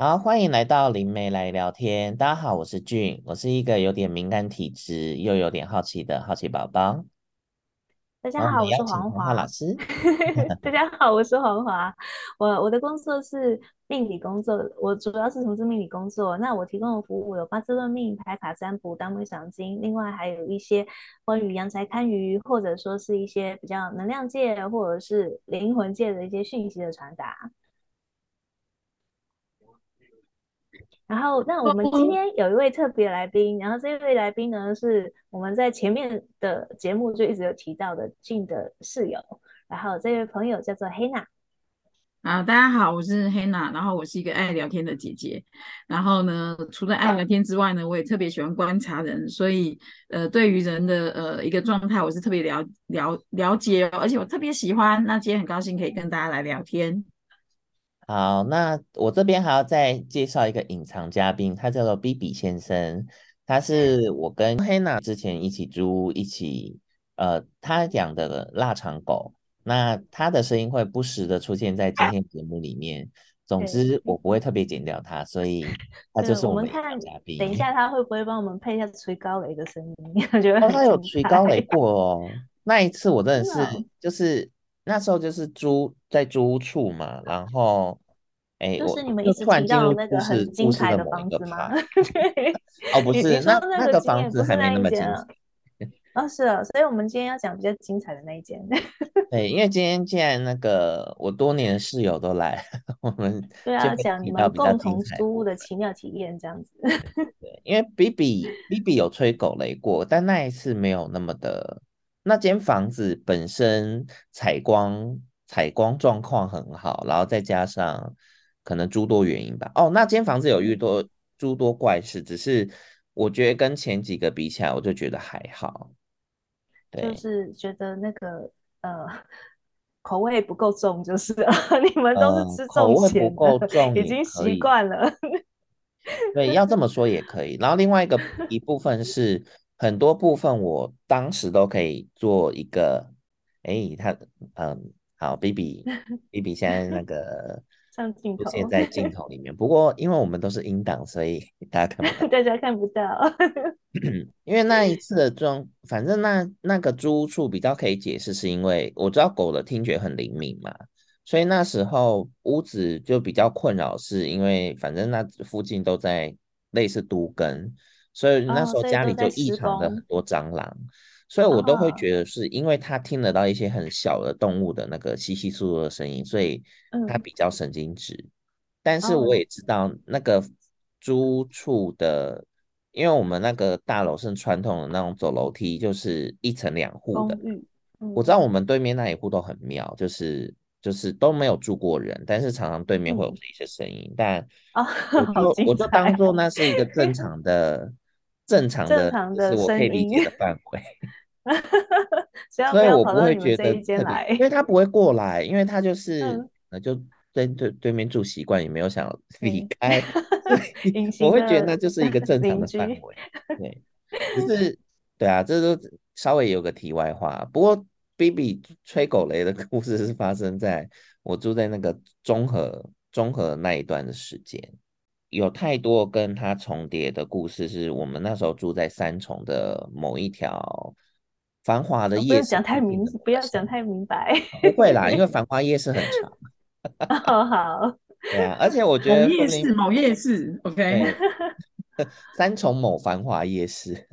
好，欢迎来到灵媒来聊天。大家好，我是俊，我是一个有点敏感体质又有点好奇的好奇宝宝。大家好，我是黄华老师。大家好，我是黄华。我我的工作是命理工作，我主要是从事命理工作。那我提供的服务有八字论命、排卡占卜、当归赏金，另外还有一些关于阳宅堪舆，或者说是一些比较能量界或者是灵魂界的一些讯息的传达。然后，那我们今天有一位特别来宾，然后这一位来宾呢，是我们在前面的节目就一直有提到的俊的室友，然后这位朋友叫做黑娜。啊，大家好，我是黑娜，然后我是一个爱聊天的姐姐，然后呢，除了爱聊天之外呢，我也特别喜欢观察人，所以呃，对于人的呃一个状态，我是特别了了了解哦，而且我特别喜欢。那今天很高兴可以跟大家来聊天。好，那我这边还要再介绍一个隐藏嘉宾，他叫做 BB 先生，他是我跟黑娜之前一起租一起，呃，他养的腊肠狗，那他的声音会不时的出现在今天节目里面。总之，我不会特别剪掉他，所以 他就是我们的嘉宾。等一下他会不会帮我们配一下吹高雷的声音？我觉得、哦、他有吹高雷过哦，那一次我真的是就是。那时候就是租在租屋处嘛，然后，哎，就是你们一直提到那个很精彩的房子吗？对，哦，不是，那那个房子还没那么精彩。哦，是啊，所以我们今天要讲比较精彩的那一间。对，因为今天既然那个我多年的室友都来，我们对啊，讲你们共同租屋的奇妙体验这样子。对，因为 BB BB 有吹狗雷过，但那一次没有那么的。那间房子本身采光采光状况很好，然后再加上可能诸多原因吧。哦，那间房子有遇多诸多怪事，只是我觉得跟前几个比起来，我就觉得还好。对，就是觉得那个呃口味不够重，就是你们都是吃重咸的，呃、口味不够重 已经习惯了。对，要这么说也可以。然后另外一个一部分是。很多部分我当时都可以做一个，哎，他，嗯，好，BB，BB 现在那个 上镜头现在镜头里面。不过因为我们都是音档，所以 大家看不到。大家看不到。因为那一次的装，反正那那个租屋处比较可以解释，是因为我知道狗的听觉很灵敏嘛，所以那时候屋子就比较困扰，是因为反正那附近都在类似都更。所以那时候家里就异常的很多蟑螂，哦、所，以我都会觉得是因为他听得到一些很小的动物的那个稀稀疏疏的声音，所以他比较神经质。嗯、但是我也知道那个租处的，因为我们那个大楼是传统的那种走楼梯，就是一层两户的。嗯、我知道我们对面那一户都很妙，就是就是都没有住过人，但是常常对面会有一些声音，嗯、但 我就我就当做那是一个正常的。正常的，是我可以理解的范围，所以我不会觉得特别，因为他不会过来，因为他就是呃就对对对面住习惯，也没有想离开，我会觉得那就是一个正常的范围，对，就是对啊，这都稍微有个题外话。不过 BB 吹狗雷的故事是发生在我住在那个中和中和那一段的时间。有太多跟他重叠的故事，是我们那时候住在三重的某一条繁华的夜市。不要讲太明，不要讲太明白。不会啦，因为 繁华夜市很长。哦好。对啊，而且我 觉得某夜市，某夜市，OK。三重某繁华夜市，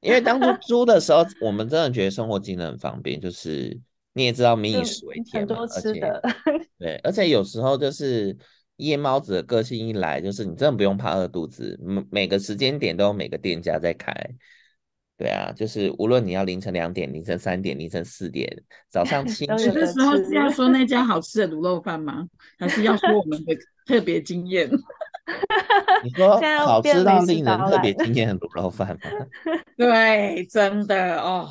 因为当初租的时候，我们真的觉得生活机能很方便，就是你也知道，民以食为天嘛，很多吃的。对，而且有时候就是。夜猫子的个性一来，就是你真的不用怕饿肚子，每每个时间点都有每个店家在开。对啊，就是无论你要凌晨两点、凌晨三点、凌晨四点、早上七点，的时候是要说那家好吃的卤肉饭吗？还是要说我们的 特别惊艳？你说好吃到令人特别惊艳的卤肉饭吗？对，真的哦。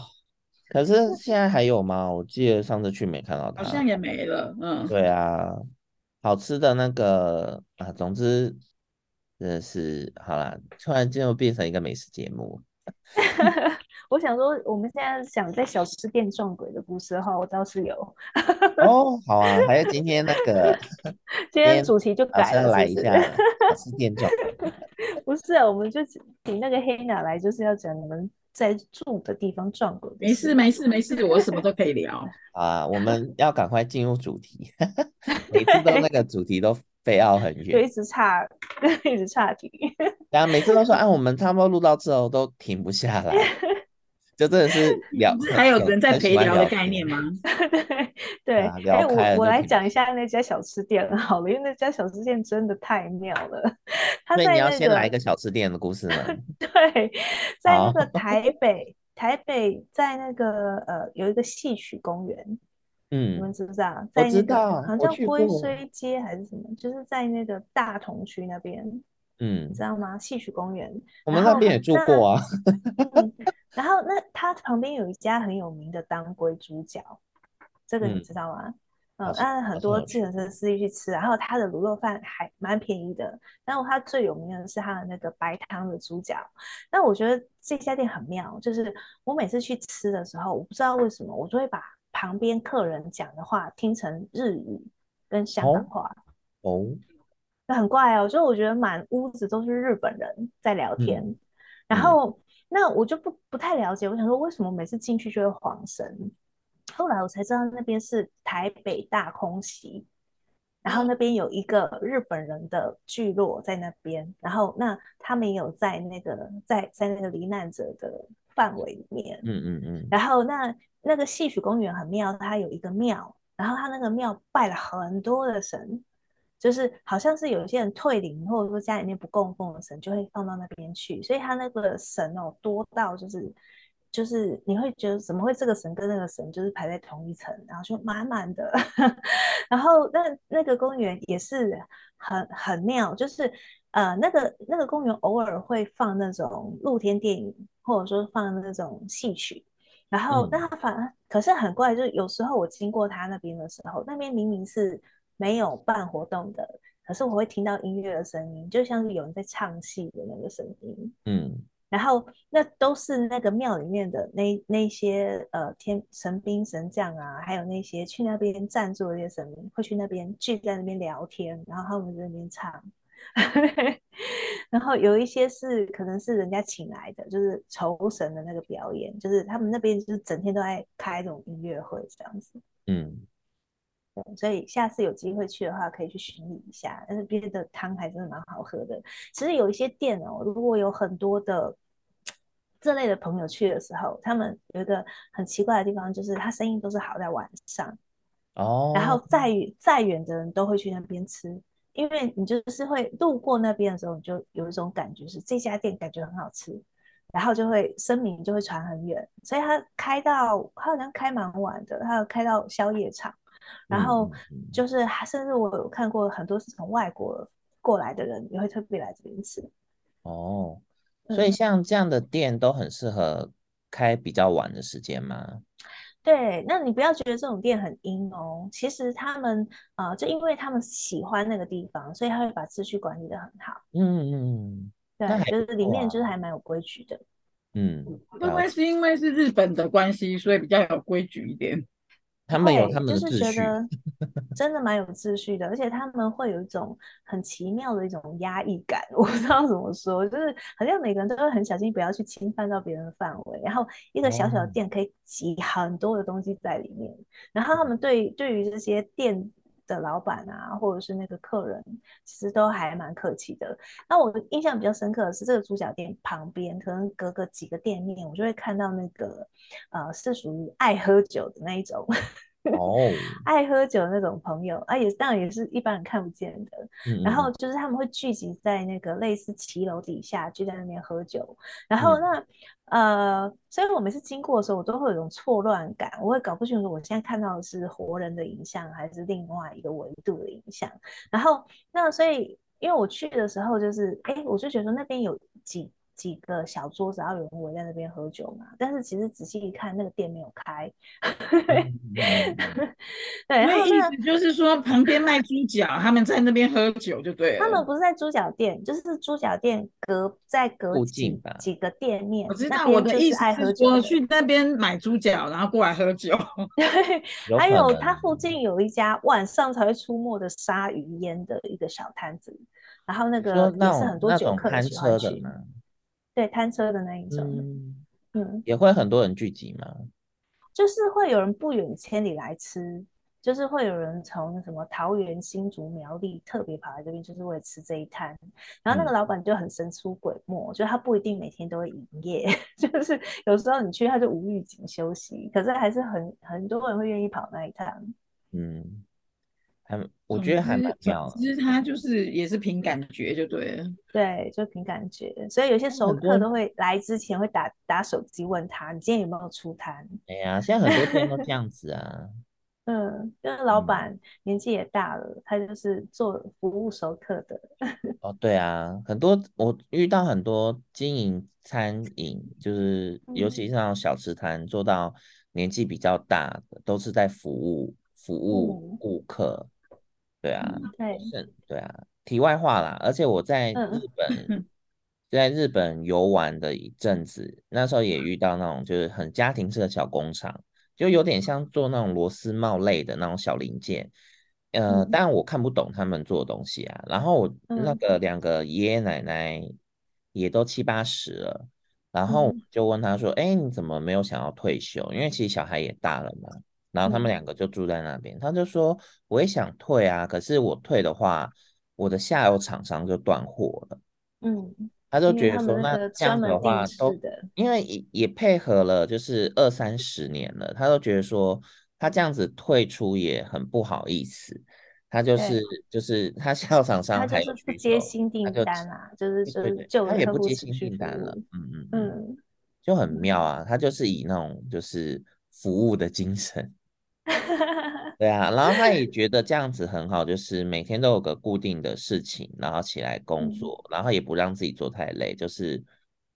可是现在还有吗？我记得上次去没看到它，好像也没了。嗯，对啊。好吃的那个啊，总之真的是好啦，突然间又变成一个美食节目。我想说，我们现在想在小吃店撞鬼的故事的话，我倒是有。哦，好啊，还有今天那个，今天主题就改了，来一下小吃店撞鬼。不是啊，我们就请那个黑娜来，就是要讲你们在住的地方撞鬼。没事，没事，没事，我什么都可以聊。啊，我们要赶快进入主题，每次都那个主题都飞奥很远，就一直岔，一直岔题。然后每次都说，啊，我们差不多录到之后都停不下来，就真的是 聊。还有人在陪聊的概念吗？对对，哎，我我来讲一下那家小吃店好了，因为那家小吃店真的太妙了。所以你要先来一个小吃店的故事吗？对，在那个台北，台北在那个呃有一个戏曲公园，嗯，你们知不知道？在那个好像叫龟虽街还是什么，就是在那个大同区那边。嗯，你知道吗？戏曲公园，我们那边也住过啊。嗯、然后那它旁边有一家很有名的当归猪脚，这个你知道吗？嗯，那、嗯、很多计程车司机去吃，然后它的卤肉饭还蛮便宜的。然后它最有名的是它的那个白汤的猪脚。那我觉得这家店很妙，就是我每次去吃的时候，我不知道为什么，我就会把旁边客人讲的话听成日语跟香港话。哦。很怪哦，所以我觉得满屋子都是日本人在聊天，嗯、然后、嗯、那我就不不太了解，我想说为什么每次进去就会晃神？后来我才知道那边是台北大空袭，然后那边有一个日本人的聚落在那边，然后那他们也有在那个在在那个罹难者的范围里面，嗯嗯嗯，然后那那个戏曲公园很妙，它有一个庙，然后它那个庙拜了很多的神。就是好像是有一些人退灵，或者说家里面不供奉的神，就会放到那边去。所以他那个神哦，多到就是就是你会觉得怎么会这个神跟那个神就是排在同一层，然后就满满的。然后那那个公园也是很很妙，就是呃那个那个公园偶尔会放那种露天电影，或者说放那种戏曲。然后那他反而、嗯、可是很怪，就是有时候我经过他那边的时候，那边明明是。没有办活动的，可是我会听到音乐的声音，就像是有人在唱戏的那个声音。嗯，然后那都是那个庙里面的那那些呃天神兵神将啊，还有那些去那边站住的那些神明，会去那边聚在那边聊天，然后他们在那边唱。然后有一些是可能是人家请来的，就是酬神的那个表演，就是他们那边就是整天都在开这种音乐会这样子。嗯。对，所以下次有机会去的话，可以去寻礼一下。但是边的汤还真的蛮好喝的。其实有一些店哦，如果有很多的这类的朋友去的时候，他们有一个很奇怪的地方，就是他生意都是好在晚上哦。然后再再远的人都会去那边吃，因为你就是会路过那边的时候，你就有一种感觉是这家店感觉很好吃，然后就会声名就会传很远。所以他开到他好像开蛮晚的，他要开到宵夜场。然后就是，甚至我有看过很多是从外国过来的人，也会特别来这边吃。哦，所以像这样的店都很适合开比较晚的时间吗？对，那你不要觉得这种店很阴哦。其实他们啊、呃，就因为他们喜欢那个地方，所以他会把秩序管理的很好。嗯嗯，对，就是里面就是还蛮有规矩的。嗯，会不会是因为是日本的关系，所以比较有规矩一点？他们有他们的秩序，就是觉得 真的蛮有秩序的，而且他们会有一种很奇妙的一种压抑感，我不知道怎么说，就是好像每个人都会很小心，不要去侵犯到别人的范围。然后一个小小的店可以挤很多的东西在里面，然后他们对对于这些店的老板啊，或者是那个客人，其实都还蛮客气的。那我印象比较深刻的是，这个猪脚店旁边，可能隔个几个店面，我就会看到那个，呃，是属于爱喝酒的那一种。哦，爱喝酒的那种朋友啊，也当然也是一般人看不见的。嗯、然后就是他们会聚集在那个类似骑楼底下，就在那边喝酒。然后那、嗯、呃，所以我每次经过的时候，我都会有一种错乱感，我会搞不清楚我现在看到的是活人的影像，还是另外一个维度的影像。然后那所以因为我去的时候，就是哎，我就觉得那边有几几个小桌子，然后有人围在那边喝酒嘛。但是其实仔细一看，那个店没有开。嗯、对，那意思就是说，旁边卖猪脚，他们在那边喝酒就对了。他们不是在猪脚店，就是猪脚店隔在隔几几个店面。我知道我的意思是说，去那边买猪脚，然后过来喝酒。对，还有它附近有一家晚上才会出没的鲨鱼烟的一个小摊子，然后那个也是很多酒客喜欢去。对，摊车的那一种，嗯，嗯，也会很多人聚集吗？就是会有人不远千里来吃，就是会有人从什么桃园、新竹、苗栗特别跑来这边，就是为了吃这一摊。然后那个老板就很神出鬼没，嗯、就他不一定每天都会营业，就是有时候你去他就无预警休息，可是还是很很多人会愿意跑那一趟。嗯。我觉得还蛮妙。其实他就是也是凭感觉就对了，对，就凭感觉。所以有些熟客都会来之前会打打手机问他，你今天有没有出摊？哎呀，现在很多店都这样子啊。嗯，因为 老板年纪也大了，嗯、他就是做服务熟客的。哦，对啊，很多我遇到很多经营餐饮，就是尤其是那种小吃摊，做到年纪比较大的，都是在服务服务顾客。嗯对啊，对，是，对啊。题外话啦，而且我在日本，嗯、在日本游玩的一阵子，那时候也遇到那种就是很家庭式的小工厂，就有点像做那种螺丝帽类的那种小零件。呃，但我看不懂他们做的东西啊。然后我那个两个爷爷奶奶也都七八十了，然后就问他说：“哎，你怎么没有想要退休？因为其实小孩也大了嘛。”然后他们两个就住在那边，嗯、他就说我也想退啊，可是我退的话，我的下游厂商就断货了。嗯，他就觉得说那这样子的话都，因为也也配合了，就是二三十年了，他都觉得说他这样子退出也很不好意思。他就是就是他下游厂商还他就是不接新订单啊，就，就是就是就他也不接新订单了。嗯嗯嗯，就很妙啊，他就是以那种就是服务的精神。对啊，然后他也觉得这样子很好，就是每天都有个固定的事情，然后起来工作，嗯、然后也不让自己做太累，就是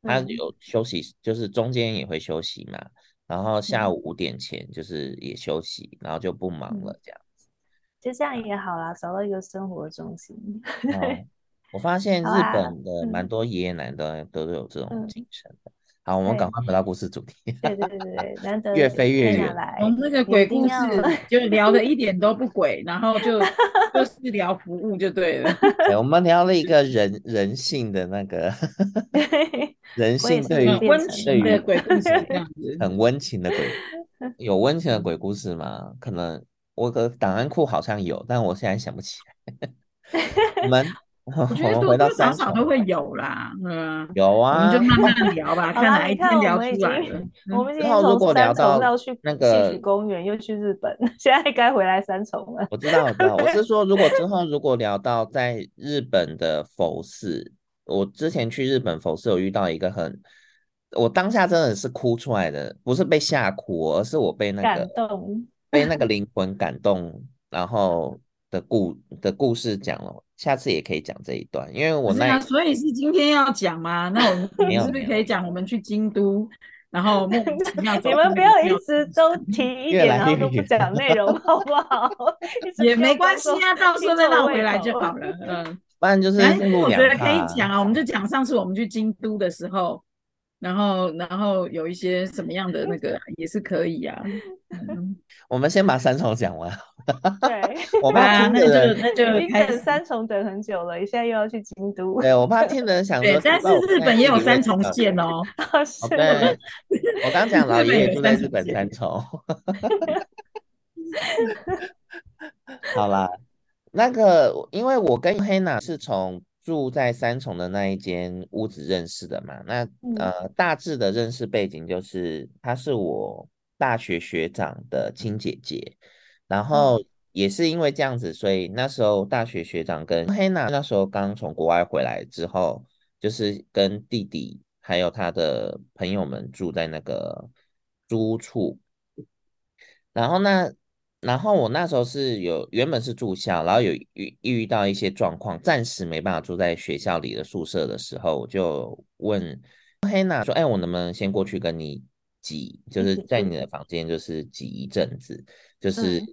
他有休息，嗯、就是中间也会休息嘛，然后下午五点前就是也休息，嗯、然后就不忙了这样子。就这样也好啦，找到一个生活中心。哦、我发现日本的蛮多爷爷奶奶都都有这种精神的。好，我们赶快回到故事主题。对对对对，难得越飞越远。从那个鬼故事 就聊的一点都不鬼，然后就 就是聊服务就对了。对，我们聊了一个人人性的那个人性对于温情的鬼故事，这样子很温情的鬼，有温情的鬼故事吗？可能我的档案库好像有，但我现在想不起来。我们。我觉得多多少少都会有啦，嗯，有啊，我们就慢慢聊吧，看哪一天聊出来了。我们今天从三重要去那个戏曲公园，又去日本，现在该回来三重了。我知道，我知道，我是说，如果之后如果聊到在日本的佛寺，我之前去日本佛寺有遇到一个很，我当下真的是哭出来的，不是被吓哭，而是我被那个感动，被那个灵魂感动，然后的故的故事讲了。下次也可以讲这一段，因为我那、啊、所以是今天要讲吗？那我们是不是可以讲我们去京都，然后莫名其妙 你们不要一直都提 一点，然后都不讲内容，好不好？也没关系啊，到时候再绕回来就好了。嗯，不然就是我觉得可以讲啊，我们就讲上次我们去京都的时候。然后，然后有一些什么样的那个也是可以、啊。嗯、我们先把三重讲完。对，我怕听的人那就那就已经等三重等很久了，现在又要去京都。对，我怕听的人想说，但是日本也有三重县 哦。对，我刚讲老爷爷住在日本三重。好啦，那个因为我跟黑娜是从。住在三重的那一间屋子认识的嘛？那呃，大致的认识背景就是，她是我大学学长的亲姐姐，然后也是因为这样子，所以那时候大学学长跟黑娜那时候刚从国外回来之后，就是跟弟弟还有他的朋友们住在那个租屋处，然后那然后我那时候是有原本是住校，然后有遇遇到一些状况，暂时没办法住在学校里的宿舍的时候，我就问黑娜说：“哎，我能不能先过去跟你挤，就是在你的房间就是挤一阵子，就是、嗯、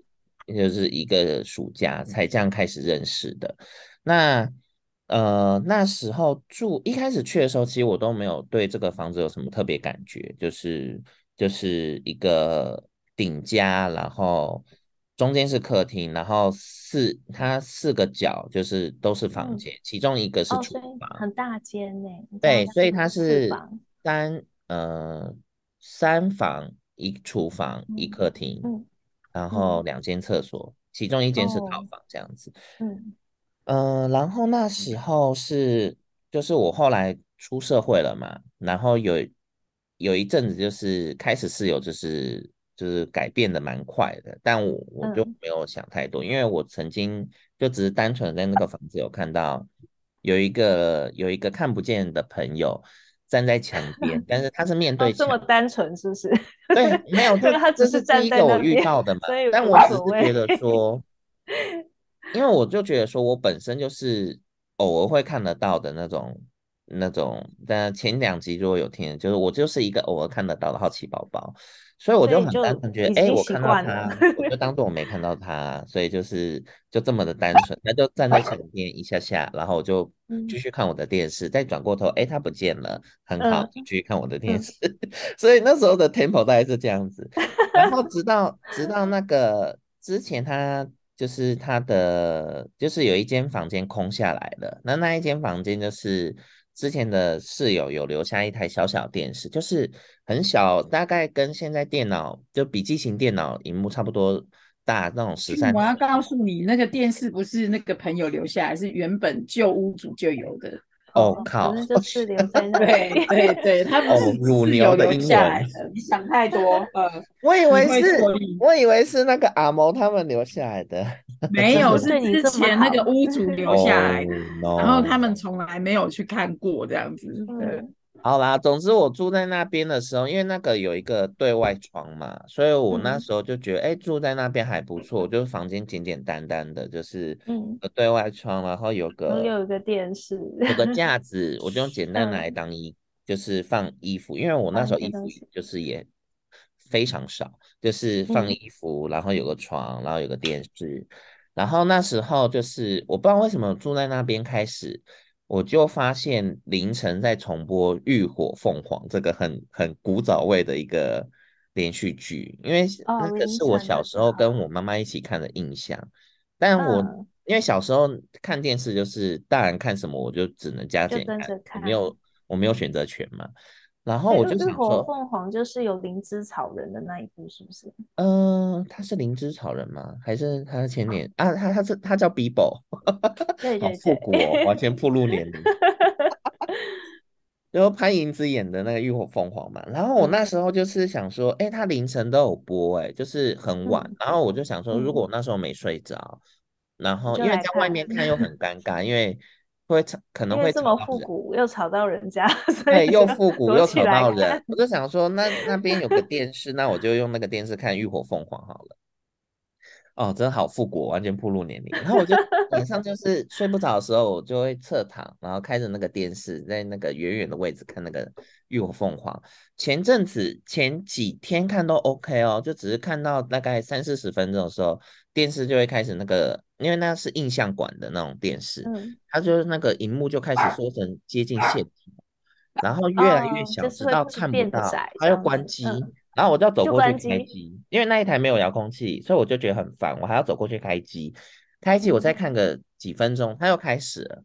就是一个暑假才这样开始认识的。那呃那时候住一开始去的时候，其实我都没有对这个房子有什么特别感觉，就是就是一个顶家，然后。中间是客厅，然后四它四个角就是都是房间，嗯、其中一个是厨房，哦、很大间呢。对，所以它是三呃三房一厨房一客厅，嗯、然后两间厕所，嗯、其中一间是套房这样子。嗯呃，然后那时候是就是我后来出社会了嘛，然后有有一阵子就是开始室友就是。就是改变的蛮快的，但我我就没有想太多，嗯、因为我曾经就只是单纯在那个房子有看到有一个有一个看不见的朋友站在墙边，但是他是面对这么单纯是不是？对，没有，他只是第一个我遇到的嘛。但我只是觉得说，因为我就觉得说我本身就是偶尔会看得到的那种那种，但前两集如果有听，就是我就是一个偶尔看得到的好奇宝宝。所以我就很单纯觉得，哎、欸，我看到他，我就当做我没看到他，所以就是就这么的单 纯。他就站在墙边一下下，然后我就继续看我的电视，嗯、再转过头，哎、欸，他不见了，很好，继续看我的电视。嗯、所以那时候的 tempo 大概是这样子。然后直到直到那个之前，他就是他的就是有一间房间空下来了，那那一间房间就是。之前的室友有留下一台小小电视，就是很小，大概跟现在电脑就笔记型电脑荧幕差不多大那种十三。我要告诉你，那个电视不是那个朋友留下来，是原本旧屋主就有的。哦靠！就是留在那。对 对对，他们是乳牛的英文。你想太多，呃，我以为是，我以为是那个阿毛他们留下来的。没有，是之前那个屋主留下来的，然后他们从来没有去看过这样子。对，好啦，总之我住在那边的时候，因为那个有一个对外窗嘛，所以我那时候就觉得，哎，住在那边还不错，就是房间简简单单的，就是嗯，对外窗，然后有个有一个电视，有个架 子，我就用简单来当衣，就是放衣服，因为我那时候衣服就是也非常少，就是放衣服，然后有个床，然后有个电视。然后那时候就是我不知道为什么住在那边开始，我就发现凌晨在重播《浴火凤凰》这个很很古早味的一个连续剧，因为那个是我小时候跟我妈妈一起看的印象。哦、但我、嗯、因为小时候看电视就是大人看什么我就只能加减看，看我没有我没有选择权嘛。然后我就想说，火凤凰就是有灵芝草人的那一部，是不是？嗯、呃，他是灵芝草人吗？还是他的前年啊？他他是他叫 Bibo，对对对，好复古哦，完全暴露年龄。然后潘迎紫演的那个浴火凤凰嘛，然后我那时候就是想说，哎、嗯，他凌晨都有播，哎，就是很晚。嗯、然后我就想说，如果我那时候没睡着，嗯、然后因为在外面看又很尴尬，因为。会吵，可能会这么复古又吵到人家，对，又复古又吵到人。我就想说，那那边有个电视，那我就用那个电视看《浴火凤凰》好了。哦，真的好复古，完全暴露年龄。然后我就 晚上就是睡不着的时候，我就会侧躺，然后开着那个电视，在那个远远的位置看那个《浴火凤凰》。前阵子前几天看都 OK 哦，就只是看到大概三四十分钟的时候，电视就会开始那个，因为那是印象馆的那种电视，嗯、它就是那个荧幕就开始缩成接近线体，然后越来越小，直到看不到，它又关机。嗯然后我就要走过去开机，因为那一台没有遥控器，所以我就觉得很烦，我还要走过去开机。开机我再看个几分钟，它又开始了，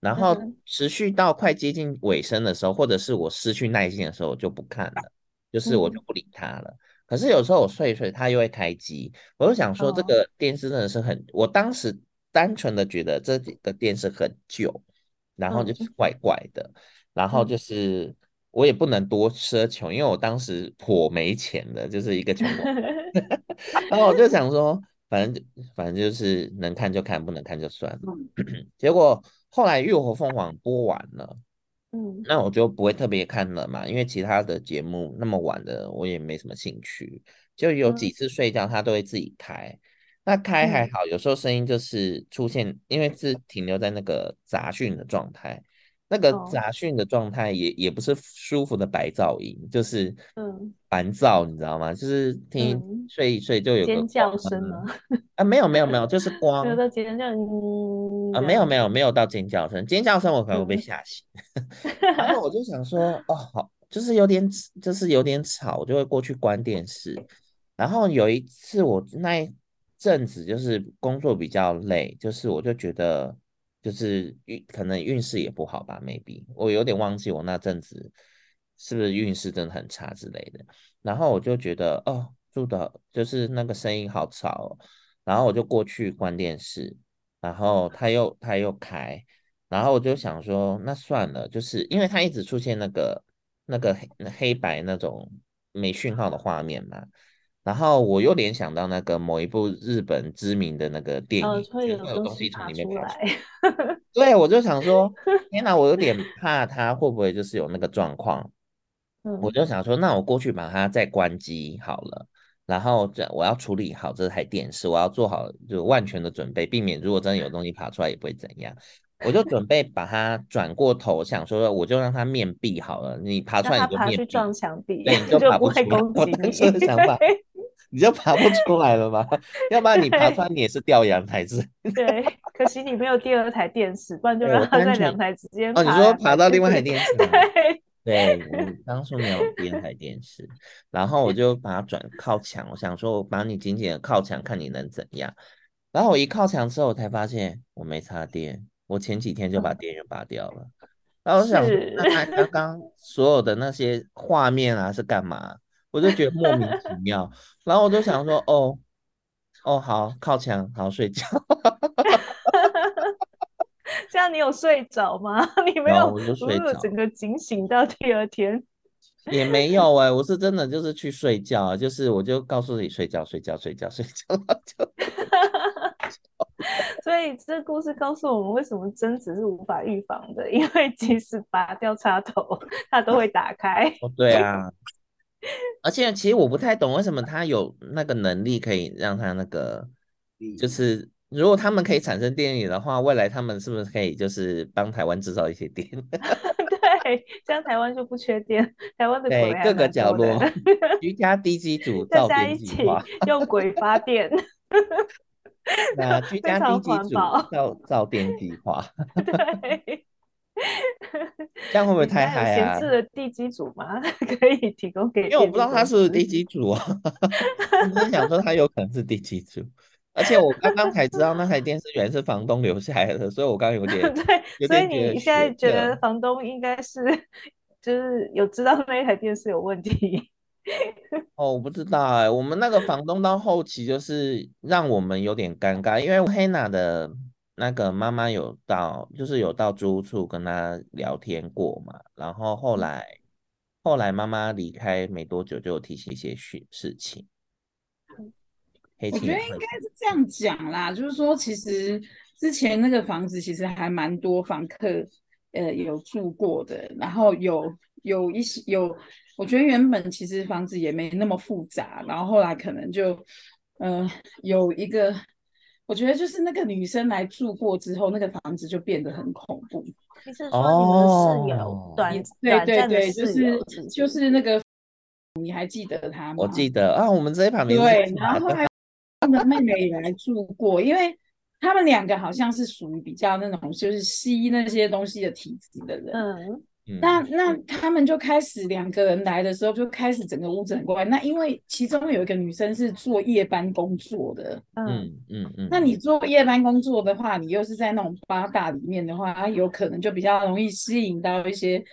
然后持续到快接近尾声的时候，或者是我失去耐心的时候，我就不看了，就是我就不理它了。可是有时候我睡一睡，它又会开机，我就想说这个电视真的是很，我当时单纯的觉得这个电视很旧，然后就是怪怪的，然后就是。我也不能多奢求，因为我当时颇没钱的，就是一个穷人。然后我就想说，反正就反正就是能看就看，不能看就算了。结果后来《浴火凤凰》播完了，嗯，那我就不会特别看了嘛，因为其他的节目那么晚的，我也没什么兴趣。就有几次睡觉他都会自己开。嗯、那开还好，有时候声音就是出现，因为是停留在那个杂讯的状态。那个杂讯的状态也、哦、也不是舒服的白噪音，就是嗯烦躁，你知道吗？就是听、嗯、睡一睡就有个尖叫声吗？啊，没有没有没有，就是光有的尖叫，嗯啊，没有没有没有到尖叫声，尖叫声我可能会被吓醒。嗯、然后我就想说，哦好，就是有点就是有点吵，我就会过去关电视。然后有一次我那一阵子就是工作比较累，就是我就觉得。就是运可能运势也不好吧，maybe 我有点忘记我那阵子是不是运势真的很差之类的。然后我就觉得哦，住的就是那个声音好吵哦，然后我就过去关电视，然后他又他又开，然后我就想说那算了，就是因为他一直出现那个那个黑黑白那种没讯号的画面嘛。然后我又联想到那个某一部日本知名的那个电影，哦、会有东西从里面跑出 来。对，我就想说，天哪，我有点怕他会不会就是有那个状况。嗯、我就想说，那我过去把它再关机好了，然后这我要处理好这台电视，我要做好就万全的准备，避免如果真的有东西爬出来也不会怎样。我就准备把它转过头，想说我就让它面壁好了，你爬出来你就面壁，去撞墙壁，对，你就爬不出来。我的想法。你就爬不出来了吗？要不然你爬出来，你也是掉阳台子。对，可惜你没有第二台电视，不然就让它在两台之间。哦，你说爬到另外一台电视？对，对，我当初没有第二台电视，然后我就把它转靠墙，我想说我把你紧紧的靠墙，看你能怎样。然后我一靠墙之后，我才发现我没插电，我前几天就把电源拔掉了。嗯、然后我想说，那他刚刚所有的那些画面啊是干嘛？我就觉得莫名其妙，然后我就想说，哦，哦，好，靠墙，好睡觉。你有睡着吗？你没有，我就睡着，整个警醒到第二天。也没有哎、欸，我是真的就是去睡觉，就是我就告诉自己睡觉，睡觉，睡觉，睡觉，就。所以这个故事告诉我们，为什么争执是无法预防的？因为即使拔掉插头，它都会打开。哦，对啊。而且其实我不太懂为什么他有那个能力可以让他那个，就是如果他们可以产生电力的话，未来他们是不是可以就是帮台湾制造一些电？对，这样台湾就不缺电。台湾的对各个角落居家 地基组造电计划，用鬼发电。那居家地基组造造电计划。对。这样会不会太嗨啊？闲置的地基组吗？可以提供给？因为我不知道他是地基组啊，我是想说他有可能是地基组，而且我刚刚才知道那台 电视原来是房东留下来的，所以我刚刚有点 对，所以你现在觉得房东应该是就是有知道那一台电视有问题？哦，我不知道哎、欸，我们那个房东到后期就是让我们有点尴尬，因为黑娜的。那个妈妈有到，就是有到租屋处跟他聊天过嘛，然后后来后来妈妈离开没多久，就提起一些事事情。我觉得应该是这样讲啦，就是说其实之前那个房子其实还蛮多房客呃有住过的，然后有有一些有，我觉得原本其实房子也没那么复杂，然后后来可能就呃有一个。我觉得就是那个女生来住过之后，那个房子就变得很恐怖。你是说你们的室友短对对对，就是就是那个，你还记得他吗？我记得啊，我们这一旁边对，然后还有他的妹妹也来住过，因为他们两个好像是属于比较那种就是吸那些东西的体质的人。嗯。那那他们就开始两个人来的时候就开始整个屋子很怪。那因为其中有一个女生是做夜班工作的，嗯嗯嗯。那你做夜班工作的话，你又是在那种八大里面的话，有可能就比较容易吸引到一些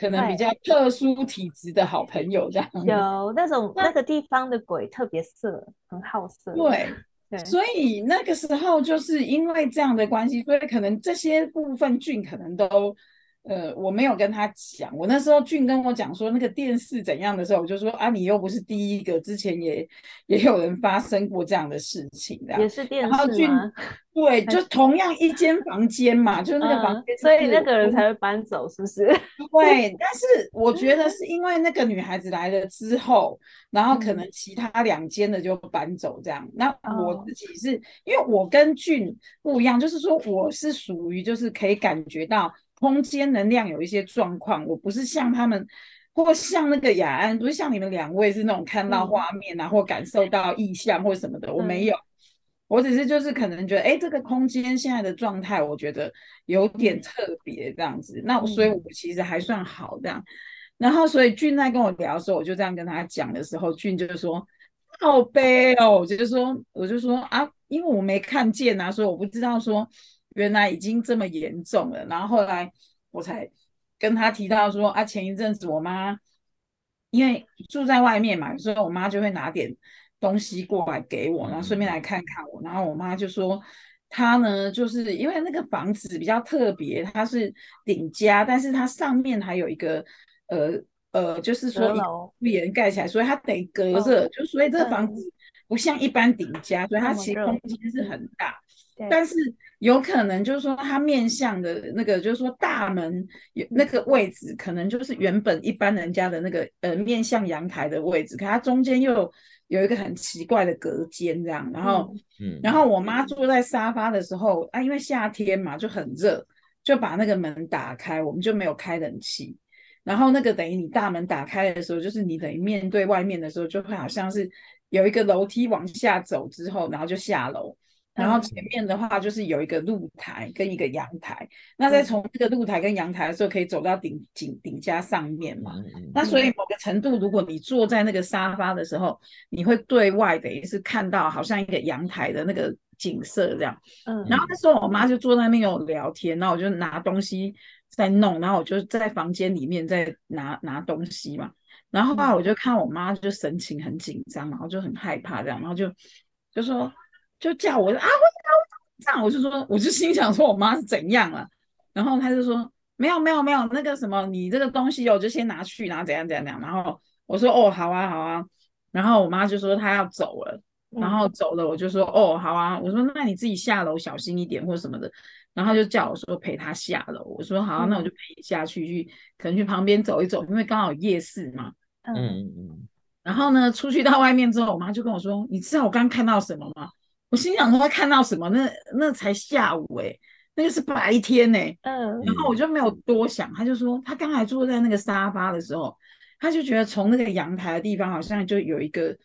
可能比较特殊体质的好朋友这样。有那种那个地方的鬼特别色，很好色。对对，所以那个时候就是因为这样的关系，所以可能这些部分菌可能都。呃，我没有跟他讲。我那时候俊跟我讲说那个电视怎样的时候，我就说啊，你又不是第一个，之前也也有人发生过这样的事情，也是电视吗？然后俊对，就同样一间房间嘛，就是那个房间，嗯，所以那个人才会搬走，是不是？对，但是我觉得是因为那个女孩子来了之后，然后可能其他两间的就搬走这样。嗯、那我自己是因为我跟俊不一样，就是说我是属于就是可以感觉到。空间能量有一些状况，我不是像他们，或像那个雅安，不是像你们两位是那种看到画面啊，嗯、或感受到意象或什么的，我没有，我只是就是可能觉得，哎、欸，这个空间现在的状态，我觉得有点特别这样子。嗯、那所以我其实还算好这样。然后所以俊在跟我聊的时候，我就这样跟他讲的时候，俊就是说好悲哦，我就说我就说啊，因为我没看见啊，所以我不知道说。原来已经这么严重了，然后后来我才跟他提到说啊，前一阵子我妈因为住在外面嘛，所以我妈就会拿点东西过来给我，然后顺便来看看我。然后我妈就说，她呢就是因为那个房子比较特别，它是顶加，但是它上面还有一个呃呃，就是说屋檐盖起来，所以它得隔着，就所以这个房子不像一般顶加，所以它其实空间是很大。但是有可能就是说，它面向的那个，就是说大门有那个位置，可能就是原本一般人家的那个呃面向阳台的位置，可它中间又有一个很奇怪的隔间这样。然后，嗯，然后我妈坐在沙发的时候啊，因为夏天嘛就很热，就把那个门打开，我们就没有开冷气。然后那个等于你大门打开的时候，就是你等于面对外面的时候，就会好像是有一个楼梯往下走之后，然后就下楼。然后前面的话就是有一个露台跟一个阳台，那再从这个露台跟阳台的时候，可以走到顶顶顶加上面嘛。那所以某个程度，如果你坐在那个沙发的时候，你会对外等于是看到好像一个阳台的那个景色这样。嗯。然后那时候我妈就坐在那边跟我聊天，然后我就拿东西在弄，然后我就在房间里面在拿拿东西嘛。然后后来我就看我妈就神情很紧张，然后就很害怕这样，然后就就说。就叫我啊，我怎么这样？我就说，我就心想说，我妈是怎样了？然后他就说，没有没有没有，那个什么，你这个东西我就先拿去，然后怎样怎样怎样。然后我说，哦，好啊好啊。然后我妈就说她要走了，然后走了，我就说，哦，好啊。我说，那你自己下楼小心一点或什么的。然后就叫我说陪她下楼。我说好啊，那我就陪你下去，去可能去旁边走一走，因为刚好夜市嘛。嗯嗯嗯。然后呢，出去到外面之后，我妈就跟我说，你知道我刚看到什么吗？我心想说他看到什么？那那才下午哎、欸，那个是白天呢、欸。嗯，然后我就没有多想，他就说他刚才坐在那个沙发的时候，他就觉得从那个阳台的地方好像就有一个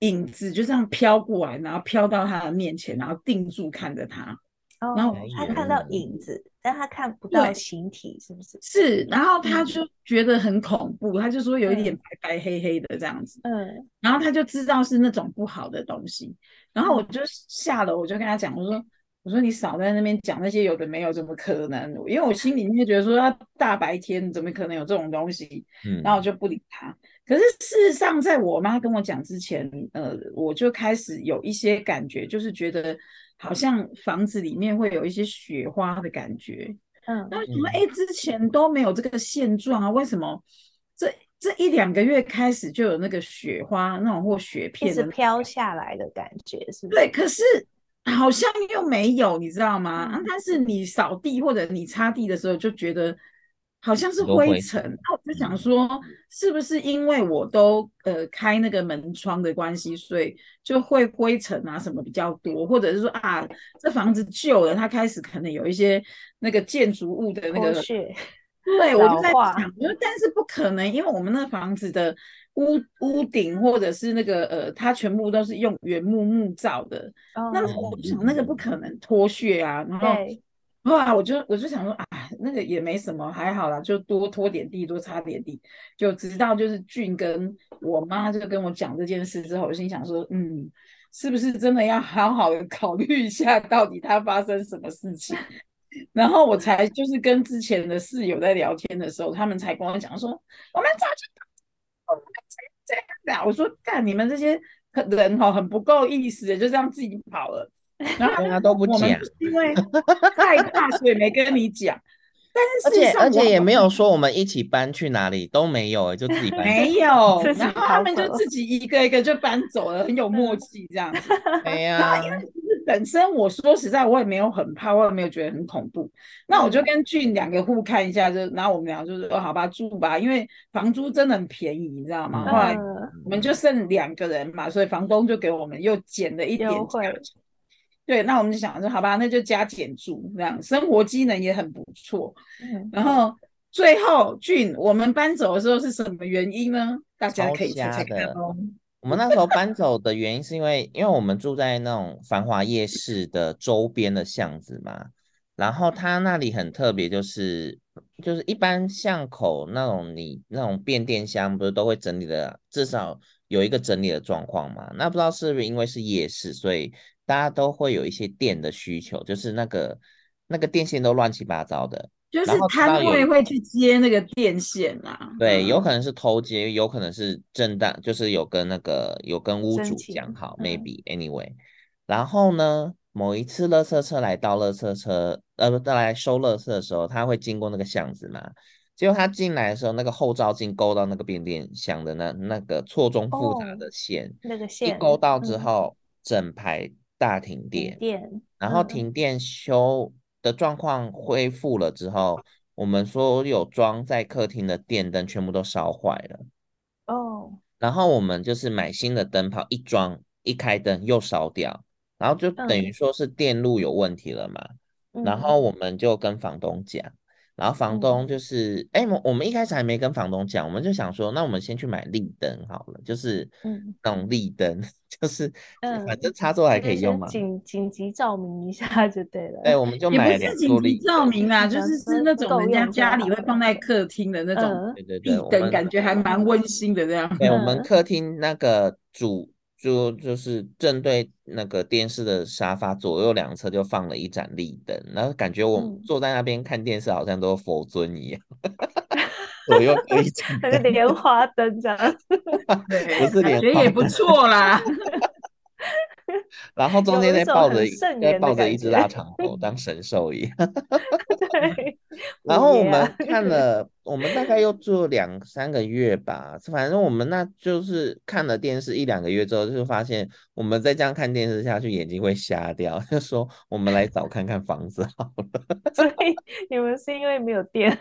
影子就这样飘过来，然后飘到他的面前，然后定住看着他。哦，然后他看到影子，但他看不到形体，是不是？是，然后他就觉得很恐怖，他就说有一点白白黑黑的这样子。嗯，然后他就知道是那种不好的东西。然后我就下楼，我就跟他讲，我说，我说你少在那边讲那些有的没有，怎么可能？因为我心里面觉得说，他大白天怎么可能有这种东西？嗯，然后我就不理他。可是事实上，在我妈跟我讲之前，呃，我就开始有一些感觉，就是觉得好像房子里面会有一些雪花的感觉。嗯，那为什么哎之前都没有这个现状啊？为什么这？这一两个月开始就有那个雪花，那种或雪片，是飘下来的感觉，是不是？对，可是好像又没有，你知道吗？嗯、但是你扫地或者你擦地的时候，就觉得好像是灰尘。那我就想说，是不是因为我都呃开那个门窗的关系，所以就会灰尘啊什么比较多，或者是说啊，这房子旧了，它开始可能有一些那个建筑物的那个。对，我就在想，我说但是不可能，因为我们那房子的屋屋顶或者是那个呃，它全部都是用原木木造的。哦、那我想那个不可能脱屑啊。然后后来我就我就想说，啊，那个也没什么，还好啦，就多拖点地，多擦点地。就直到就是俊跟我妈就跟我讲这件事之后，我心想说，嗯，是不是真的要好好的考虑一下，到底他发生什么事情？然后我才就是跟之前的室友在聊天的时候，他们才跟我讲说，我们早就我们才这样子。我说干你们这些人哦，很不够意思，就这样自己跑了。然后他都不讲，因为害怕，所以没跟你讲。但是而且而且也没有说我们一起搬去哪里都没有，就自己搬。没有，然后他们就自己一个一个就搬走了，很有默契这样子。哎呀，因为本身我说实在，我也没有很怕，我也没有觉得很恐怖。那我就跟俊两个互看一下，就然后我们俩就是说，好吧，住吧，因为房租真的很便宜，你知道吗？后来我们就剩两个人嘛，所以房东就给我们又减了一点价钱。对，那我们就想说，好吧，那就加减住，这样生活机能也很不错。嗯，然后最后俊，我们搬走的时候是什么原因呢？大家可以猜猜看哦。我们那时候搬走的原因是因为，因为我们住在那种繁华夜市的周边的巷子嘛，然后它那里很特别，就是就是一般巷口那种你那种变电箱不是都会整理的，至少有一个整理的状况嘛。那不知道是不是因为是夜市，所以。大家都会有一些电的需求，就是那个那个电线都乱七八糟的，就是摊位会去接那个电线啊。对，有可能是偷接，有可能是正当，就是有跟那个有跟屋主讲好，maybe anyway。然后呢，某一次垃圾车来到垃圾车，呃，不，再来收垃圾的时候，他会经过那个巷子嘛。结果他进来的时候，那个后照镜勾到那个变电箱的那那个错综复杂的线，哦，那个线一勾到之后，嗯、整排。大停电，然后停电修的状况恢复了之后，嗯、我们所有装在客厅的电灯全部都烧坏了。哦，然后我们就是买新的灯泡，一装一开灯又烧掉，然后就等于说是电路有问题了嘛。嗯、然后我们就跟房东讲。然后房东就是，哎、嗯，我我们一开始还没跟房东讲，我们就想说，那我们先去买立灯好了，就是那种立灯，嗯、就是反正插座还可以用嘛，紧紧急照明一下 就对了。对，我们就买了两座立灯。紧急照明啊，就是是那种人家家里会放在客厅的那种，对对对，灯感觉还蛮温馨的这样。对，我们客厅那个主。就就是正对那个电视的沙发左右两侧就放了一盏立灯，然后感觉我们坐在那边看电视好像都佛尊一样，左右各一盏，那个莲花灯这样，不是莲花，感觉也不错啦。然后中间再抱着再抱着一只腊肠狗当神兽一样。对。然后我们看 了，我们大概又住两三个月吧。反正我们那就是看了电视一两个月之后，就发现我们再这样看电视下去，眼睛会瞎掉。就说我们来找看看房子好了。所以你们是因为没有电？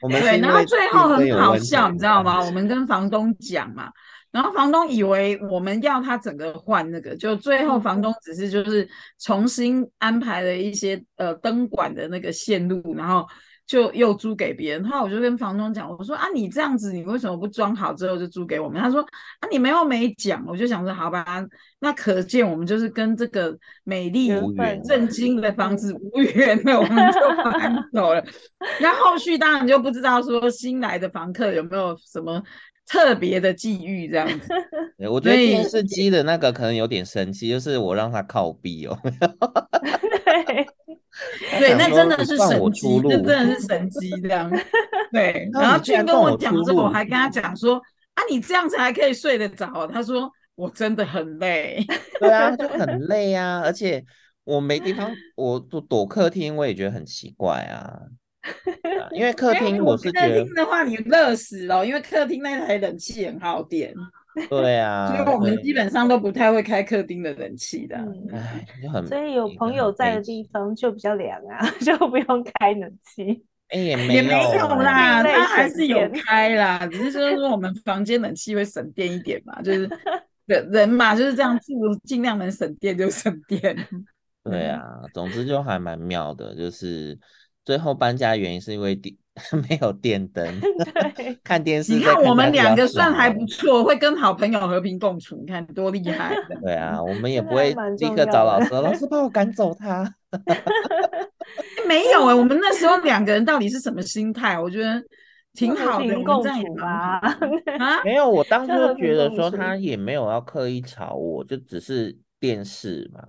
我们对，然后最后很好笑，你知道吗？我们跟房东讲嘛。然后房东以为我们要他整个换那个，就最后房东只是就是重新安排了一些呃灯管的那个线路，然后就又租给别人。然后我就跟房东讲，我说啊，你这样子你为什么不装好之后就租给我们？他说啊，你没有没讲。我就想说好吧，那可见我们就是跟这个美丽震惊的房子无缘了，我们就搬 走了。那后续当然就不知道说新来的房客有没有什么。特别的际遇这样子，对，我觉得电视机的那个可能有点神奇，就是我让他靠壁哦。对，对，那真的是神机，那真的是神机这样。对，然后去跟我讲之后，我还跟他讲说啊，你这样子还可以睡得着？他说我真的很累。对啊，就很累啊，而且我没地方，我躲躲客厅，我也觉得很奇怪啊。因为客厅，我是觉得客厅的话，你热死了，因为客厅那台冷气很耗电。对啊，所以我们基本上都不太会开客厅的冷气的。哎，就很所以有朋友在的地方就比较凉啊，就不用开冷气。哎，也没有也没有啦，他还是有开啦，只是说说我们房间冷气会省电一点嘛，就是人人嘛就是这样住，尽量能省电就省电。对啊，总之就还蛮妙的，就是。最后搬家原因是因为电 没有电灯，看电视。你看我们两个算还不错，会跟好朋友和平共处，你看多厉害。对啊，我们也不会立刻找老师，老师把我赶走他。没有哎、欸，我们那时候两个人到底是什么心态？我觉得挺好的，共处吧。啊，没有，我当初觉得说他也没有要刻意吵我，就只是电视嘛。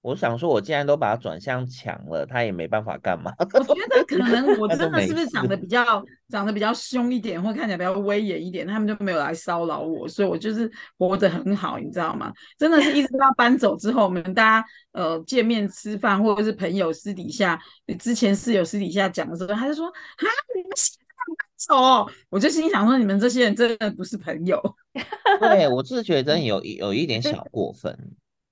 我想说，我既然都把它转向墙了，他也没办法干嘛。我觉得可能我 真的是不是长得比较长得比较凶一点，或看起来比较威严一点，他们就没有来骚扰我，所以我就是活得很好，你知道吗？真的是一直到搬走之后，我们大家呃见面吃饭，或者是朋友私底下，之前室友私底下讲的时候，他就说啊，你们现在搬走哦，我就心想说，你们这些人真的不是朋友。对，我是觉得 有有一点小过分。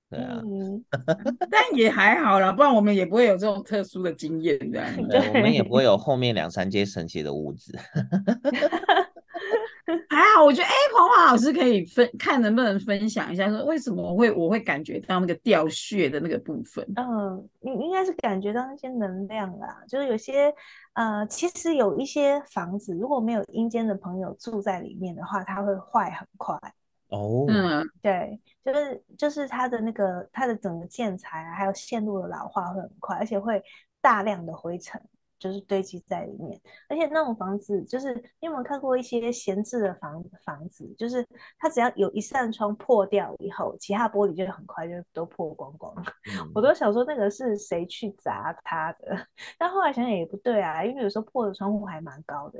对啊，嗯、但也还好啦，不然我们也不会有这种特殊的经验，这样。对，我们也不会有 后面两三间神奇的屋子。还好，我觉得哎，黄华老师可以分看能不能分享一下，说为什么我会我会感觉到那个掉屑的那个部分。嗯，你应该是感觉到那些能量啦，就是有些呃，其实有一些房子如果没有阴间的朋友住在里面的话，它会坏很快。哦，oh. 嗯，对，就是就是它的那个它的整个建材啊，还有线路的老化会很快，而且会大量的灰尘就是堆积在里面，而且那种房子就是你有没有看过一些闲置的房房子，就是它只要有一扇窗破掉以后，其他玻璃就很快就都破光光。嗯、我都想说那个是谁去砸它的，但后来想想也不对啊，因为有时候破的窗户还蛮高的，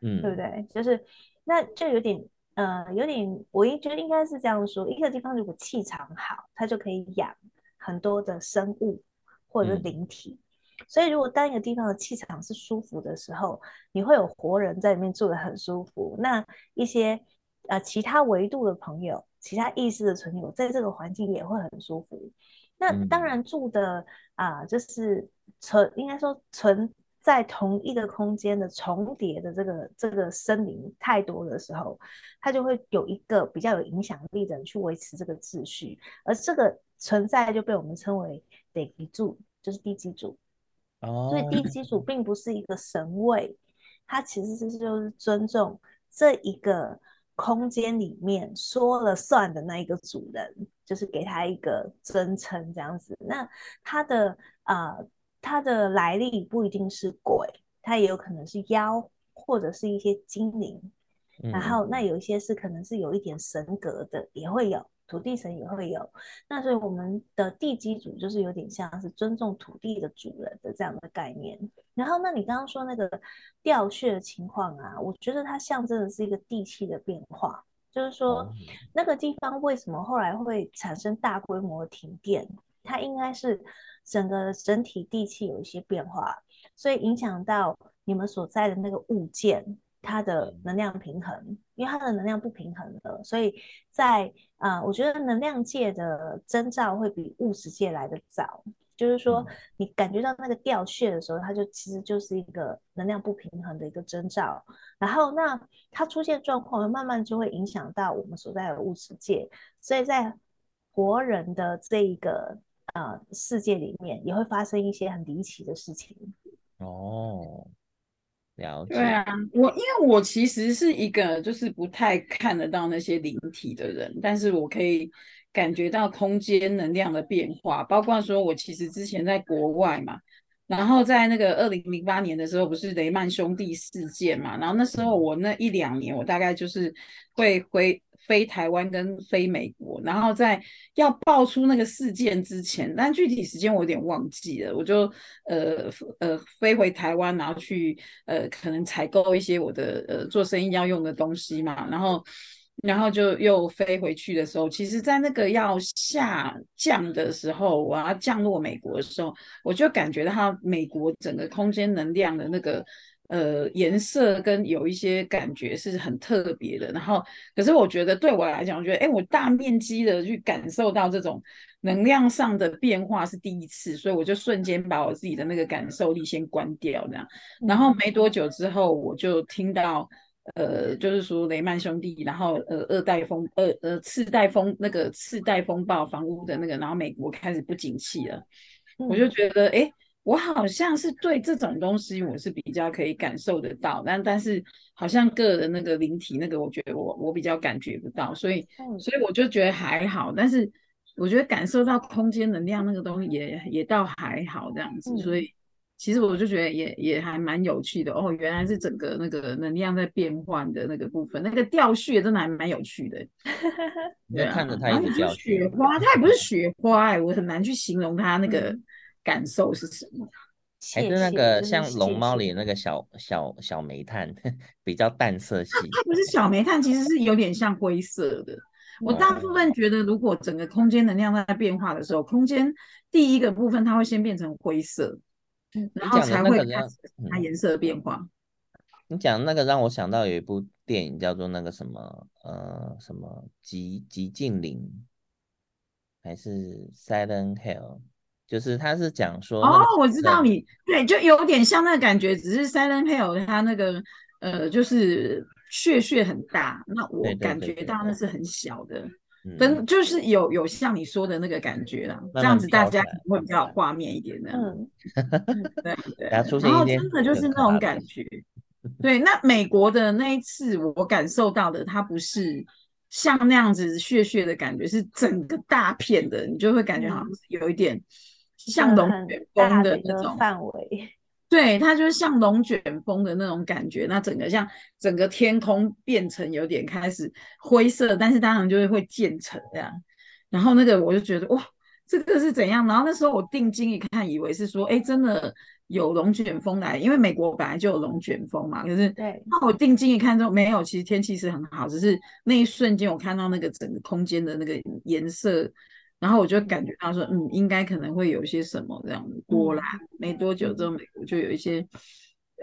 嗯，对不对？就是那就有点。呃，有点，我一觉得应该是这样说：一个地方如果气场好，它就可以养很多的生物或者是灵体。嗯、所以，如果当一个地方的气场是舒服的时候，你会有活人在里面住得很舒服。那一些呃其他维度的朋友、其他意识的存有，在这个环境也会很舒服。那当然住的啊、呃，就是存，应该说存。在同一个空间的重叠的这个这个森林太多的时候，它就会有一个比较有影响力的人去维持这个秩序，而这个存在就被我们称为地基主，就是地基主。哦，所以地基主并不是一个神位，它其实是就是尊重这一个空间里面说了算的那一个主人，就是给他一个尊称这样子。那他的啊。呃它的来历不一定是鬼，它也有可能是妖，或者是一些精灵。嗯、然后那有一些是可能是有一点神格的，也会有土地神也会有。那所以我们的地基主就是有点像是尊重土地的主人的这样的概念。然后那你刚刚说那个掉血的情况啊，我觉得它象征的是一个地气的变化，就是说、嗯、那个地方为什么后来会产生大规模的停电，它应该是。整个整体地气有一些变化，所以影响到你们所在的那个物件，它的能量平衡，因为它的能量不平衡了，所以在啊、呃，我觉得能量界的征兆会比物质界来的早，就是说你感觉到那个掉屑的时候，它就其实就是一个能量不平衡的一个征兆，然后那它出现状况，慢慢就会影响到我们所在的物质界，所以在活人的这一个。呃，世界里面也会发生一些很离奇的事情。哦，了解。对啊，我因为我其实是一个就是不太看得到那些灵体的人，但是我可以感觉到空间能量的变化，包括说我其实之前在国外嘛。然后在那个二零零八年的时候，不是雷曼兄弟事件嘛？然后那时候我那一两年，我大概就是会回飞台湾跟飞美国。然后在要爆出那个事件之前，但具体时间我有点忘记了，我就呃呃飞回台湾，然后去呃可能采购一些我的呃做生意要用的东西嘛，然后。然后就又飞回去的时候，其实，在那个要下降的时候，我要降落美国的时候，我就感觉到它美国整个空间能量的那个呃颜色跟有一些感觉是很特别的。然后，可是我觉得对我来讲，我觉得哎，我大面积的去感受到这种能量上的变化是第一次，所以我就瞬间把我自己的那个感受力先关掉，这样。然后没多久之后，我就听到。呃，就是说雷曼兄弟，然后呃二代风，呃呃次贷风那个次贷风暴房屋的那个，然后美国开始不景气了，嗯、我就觉得，哎，我好像是对这种东西我是比较可以感受得到，但但是好像个人那个灵体那个，我觉得我我比较感觉不到，所以、嗯、所以我就觉得还好，但是我觉得感受到空间能量那个东西也也倒还好这样子，嗯、所以。其实我就觉得也也还蛮有趣的哦，原来是整个那个能量在变换的那个部分，那个掉屑真的还蛮有趣的。对啊，看着它一直掉雪花，它也不是雪花哎，我很难去形容它那个感受是什么。还是那个像龙猫里那个小小小煤炭，比较淡色系。它不是小煤炭，其实是有点像灰色的。我大部分觉得，如果整个空间能量在变化的时候，空间第一个部分它会先变成灰色，然后才会开始它颜色的变化。你讲那个让我想到有一部电影叫做那个什么呃什么寂寂静岭，还是 Silent Hill，就是他是讲说哦，我知道你对，就有点像那个感觉，只是 Silent Hill 它那个呃就是。血血很大，那我感觉到那是很小的，真就是有有像你说的那个感觉啦，这样子大家会比较有画面一点的。嗯，对对。然后真的就是那种感觉，对。那美国的那一次我感受到的，它不是像那样子血血的感觉，是整个大片的，你就会感觉好像是有一点像龙卷风的那种范围。对，它就是像龙卷风的那种感觉，那整个像整个天空变成有点开始灰色，但是当然就是会渐层这样。然后那个我就觉得哇，这个是怎样？然后那时候我定睛一看，以为是说，哎，真的有龙卷风来，因为美国本来就有龙卷风嘛。可是，对，那我定睛一看之后，没有，其实天气是很好，只是那一瞬间我看到那个整个空间的那个颜色。然后我就感觉到说，嗯，应该可能会有一些什么这样子。果然没多久之后，美国就有一些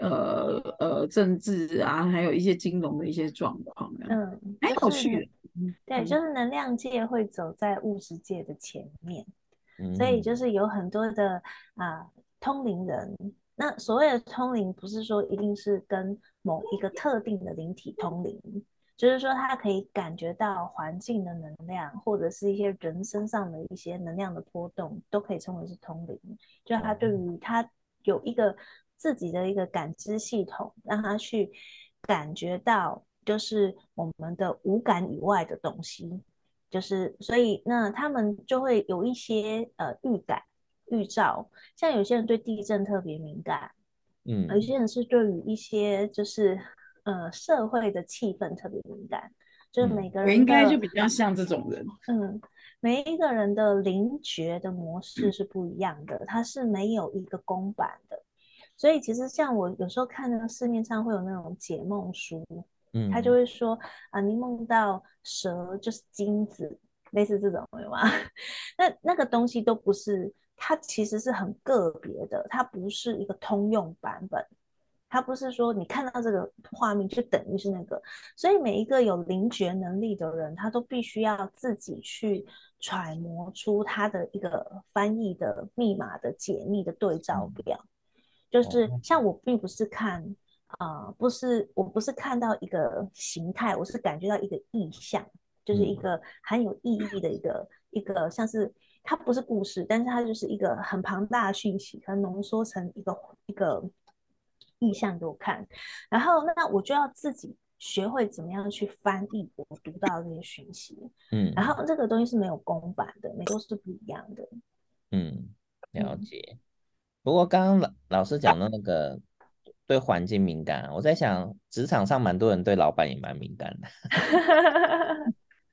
呃呃政治啊，还有一些金融的一些状况。嗯，蛮有趣的。对，就是能量界会走在物质界的前面，嗯、所以就是有很多的啊、呃、通灵人。那所谓的通灵，不是说一定是跟某一个特定的灵体通灵。就是说，他可以感觉到环境的能量，或者是一些人身上的一些能量的波动，都可以称为是通灵。就他对于他有一个自己的一个感知系统，让他去感觉到，就是我们的五感以外的东西。就是所以，那他们就会有一些呃预感、预兆。像有些人对地震特别敏感，嗯，有些人是对于一些就是。呃，社会的气氛特别敏感，就是每个人、嗯、应该就比较像这种人。嗯，每一个人的灵觉的模式是不一样的，它是没有一个公版的。所以其实像我有时候看那个市面上会有那种解梦书，嗯，他就会说啊，你梦到蛇就是金子，类似这种对吗？那那个东西都不是，它其实是很个别的，它不是一个通用版本。他不是说你看到这个画面就等于是那个，所以每一个有灵觉能力的人，他都必须要自己去揣摩出他的一个翻译的密码的解密的对照表。嗯、就是像我并不是看啊、呃，不是我不是看到一个形态，我是感觉到一个意象，就是一个很有意义的一个、嗯、一个像是它不是故事，但是它就是一个很庞大的讯息，可能浓缩成一个一个。意向给我看，然后那我就要自己学会怎么样去翻译我读到的这些讯息。嗯，然后这个东西是没有公版的，每个都是不一样的。嗯，了解。嗯、不过刚刚老老师讲的那个对环境敏感，我在想职场上蛮多人对老板也蛮敏感的。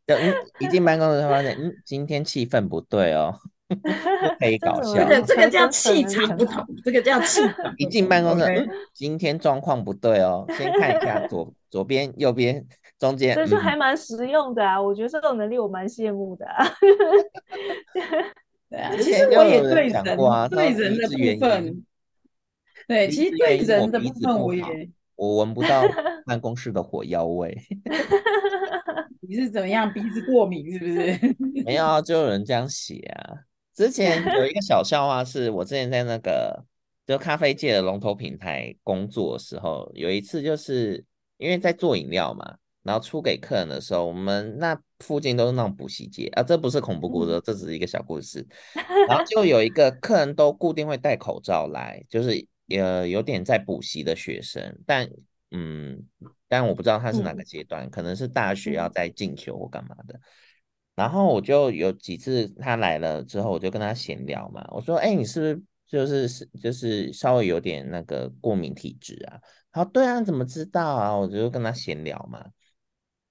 一进办公室就发现，嗯，今天气氛不对哦。可以搞笑，这个这个叫气场不同，这个叫气场。一进办公室，嗯，今天状况不对哦，先看一下左左边、右边、中间。这就还蛮实用的啊，我觉得这种能力我蛮羡慕的。对啊，其实我也对人对人的部分，对，其实对人的部分我也我闻不到办公室的火药味。你是怎么样？鼻子过敏是不是？没有啊，就有人这样写啊。之前有一个小笑话，是我之前在那个就咖啡界的龙头平台工作的时候，有一次就是因为在做饮料嘛，然后出给客人的时候，我们那附近都是那种补习街啊，这不是恐怖故事，嗯、这只是一个小故事。然后就有一个客人都固定会戴口罩来，就是呃有点在补习的学生，但嗯，但我不知道他是哪个阶段，嗯、可能是大学要在进修或干嘛的。然后我就有几次他来了之后，我就跟他闲聊嘛。我说：“哎，你是不是就是是就是稍微有点那个过敏体质啊。他说，对啊，怎么知道啊？我就跟他闲聊嘛。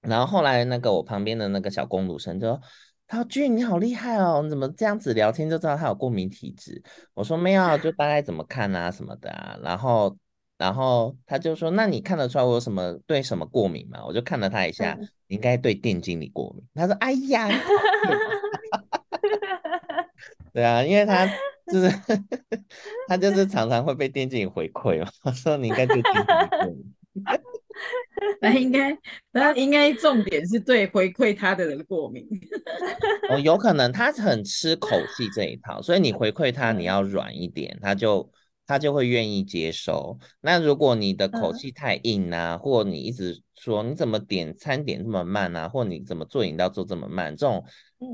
然后后来那个我旁边的那个小公主生就说：“他说君你好厉害哦，你怎么这样子聊天就知道他有过敏体质？”我说没有，就大概怎么看啊什么的啊。然后然后他就说：“那你看得出来我有什么对什么过敏吗？”我就看了他一下，应该对电竞里过敏。他说：“哎呀。”对啊，因为他就是 他就是常常会被电竞里回馈嘛。我 说你应该对电竞里过敏。那应该，那应该重点是对回馈他的人过敏。哦，有可能他很吃口气这一套，所以你回馈他，你要软一点，他就他就会愿意接收。那如果你的口气太硬啊，或你一直说你怎么点餐点这么慢啊，或你怎么做饮料做这么慢，这种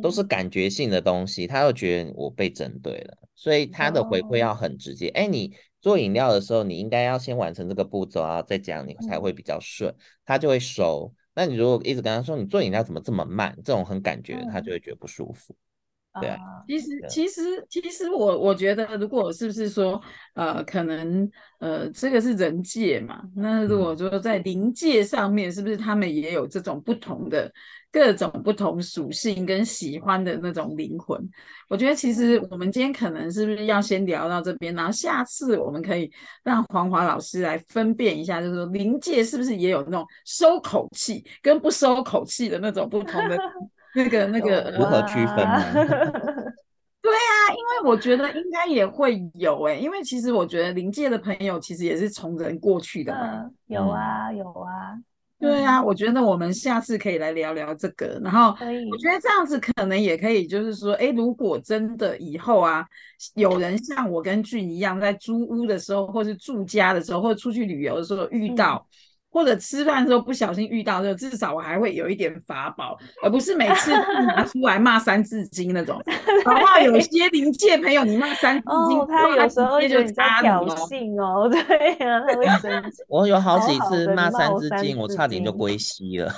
都是感觉性的东西，他会觉得我被针对了，所以他的回馈要很直接。哎，你。做饮料的时候，你应该要先完成这个步骤啊，再讲你才会比较顺，他就会收。那你如果一直跟他说你做饮料怎么这么慢，这种很感觉，他就会觉得不舒服。对啊，其实其实其实我我觉得，如果是不是说呃，可能呃，这个是人界嘛？那如果说在灵界上面，是不是他们也有这种不同的？各种不同属性跟喜欢的那种灵魂，我觉得其实我们今天可能是不是要先聊到这边，然后下次我们可以让黄华老师来分辨一下，就是说灵界是不是也有那种收口气跟不收口气的那种不同的那个那个如何区分呢？对啊，因为我觉得应该也会有诶、欸，因为其实我觉得灵界的朋友其实也是从人过去的嘛，嗯、有啊有啊。对啊，我觉得我们下次可以来聊聊这个，然后我觉得这样子可能也可以，就是说，哎，如果真的以后啊，有人像我跟俊一样，在租屋的时候，或是住家的时候，或者出去旅游的时候遇到。嗯或者吃饭的时候不小心遇到，就至少我还会有一点法宝，而不是每次拿出来骂三字经那种。然后有些灵界朋友，你骂三字经，哦、他有时候就在挑衅哦，对啊，他会生 气。我有好几次骂三字经，我差点就归西了。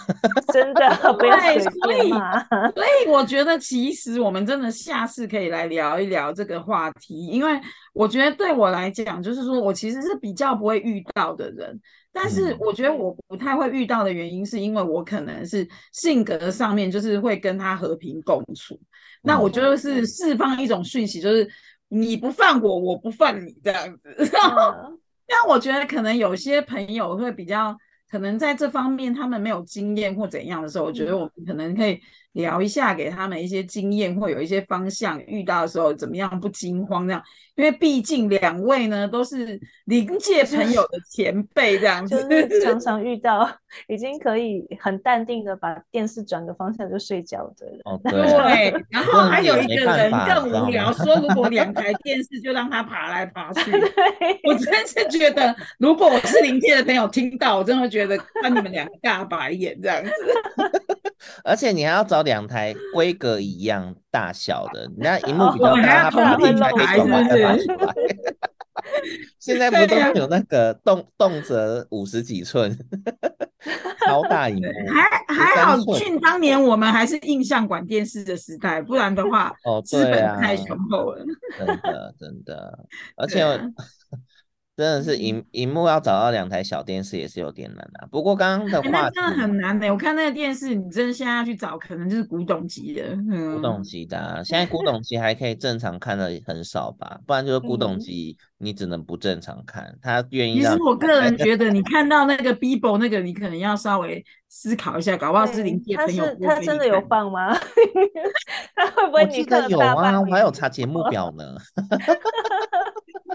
真的，不要随便骂。所以我觉得，其实我们真的下次可以来聊一聊这个话题，因为我觉得对我来讲，就是说我其实是比较不会遇到的人。但是我觉得我不太会遇到的原因，是因为我可能是性格上面就是会跟他和平共处。那我就是释放一种讯息，就是你不犯我，我不犯你这样子。然 后，但我觉得可能有些朋友会比较，可能在这方面他们没有经验或怎样的时候，我觉得我们可能可以。聊一下，给他们一些经验或有一些方向，遇到的时候怎么样不惊慌这样，因为毕竟两位呢都是灵界朋友的前辈这样子，就是、常常遇到已经可以很淡定的把电视转个方向就睡觉的人。哦，对，然后还有一个人更无聊，说如果两台电视就让他爬来爬去。我真是觉得，如果我是灵界的朋友听到，我真的觉得看你们两个大白眼这样子。而且你还要找两台规格一样大小的，你看荧幕比较大，它不一定才可以转弯再拔出来。现在不都有那个动动辄五十几寸，超大荧幕。还还好，俊当年我们还是印象管电视的时代，不然的话，哦，资本太雄厚了。真的真的，而且。真的是荧荧幕要找到两台小电视也是有点难的，啊，不过刚刚的话，欸，真的很难的，欸。我看那个电视，你真的现在要去找，可能就是古董级的。嗯，古董级的，啊，现在古董级还可以正常看的很少吧？不然就是古董级，你只能不正常看。嗯，他愿意让。其实我个人 觉得，你看到那个 Bibo 那个，你可能要稍微思考一下，搞不好是灵界朋友。他他真的有放吗？他会不会你看有啊？我还有查节目 表呢。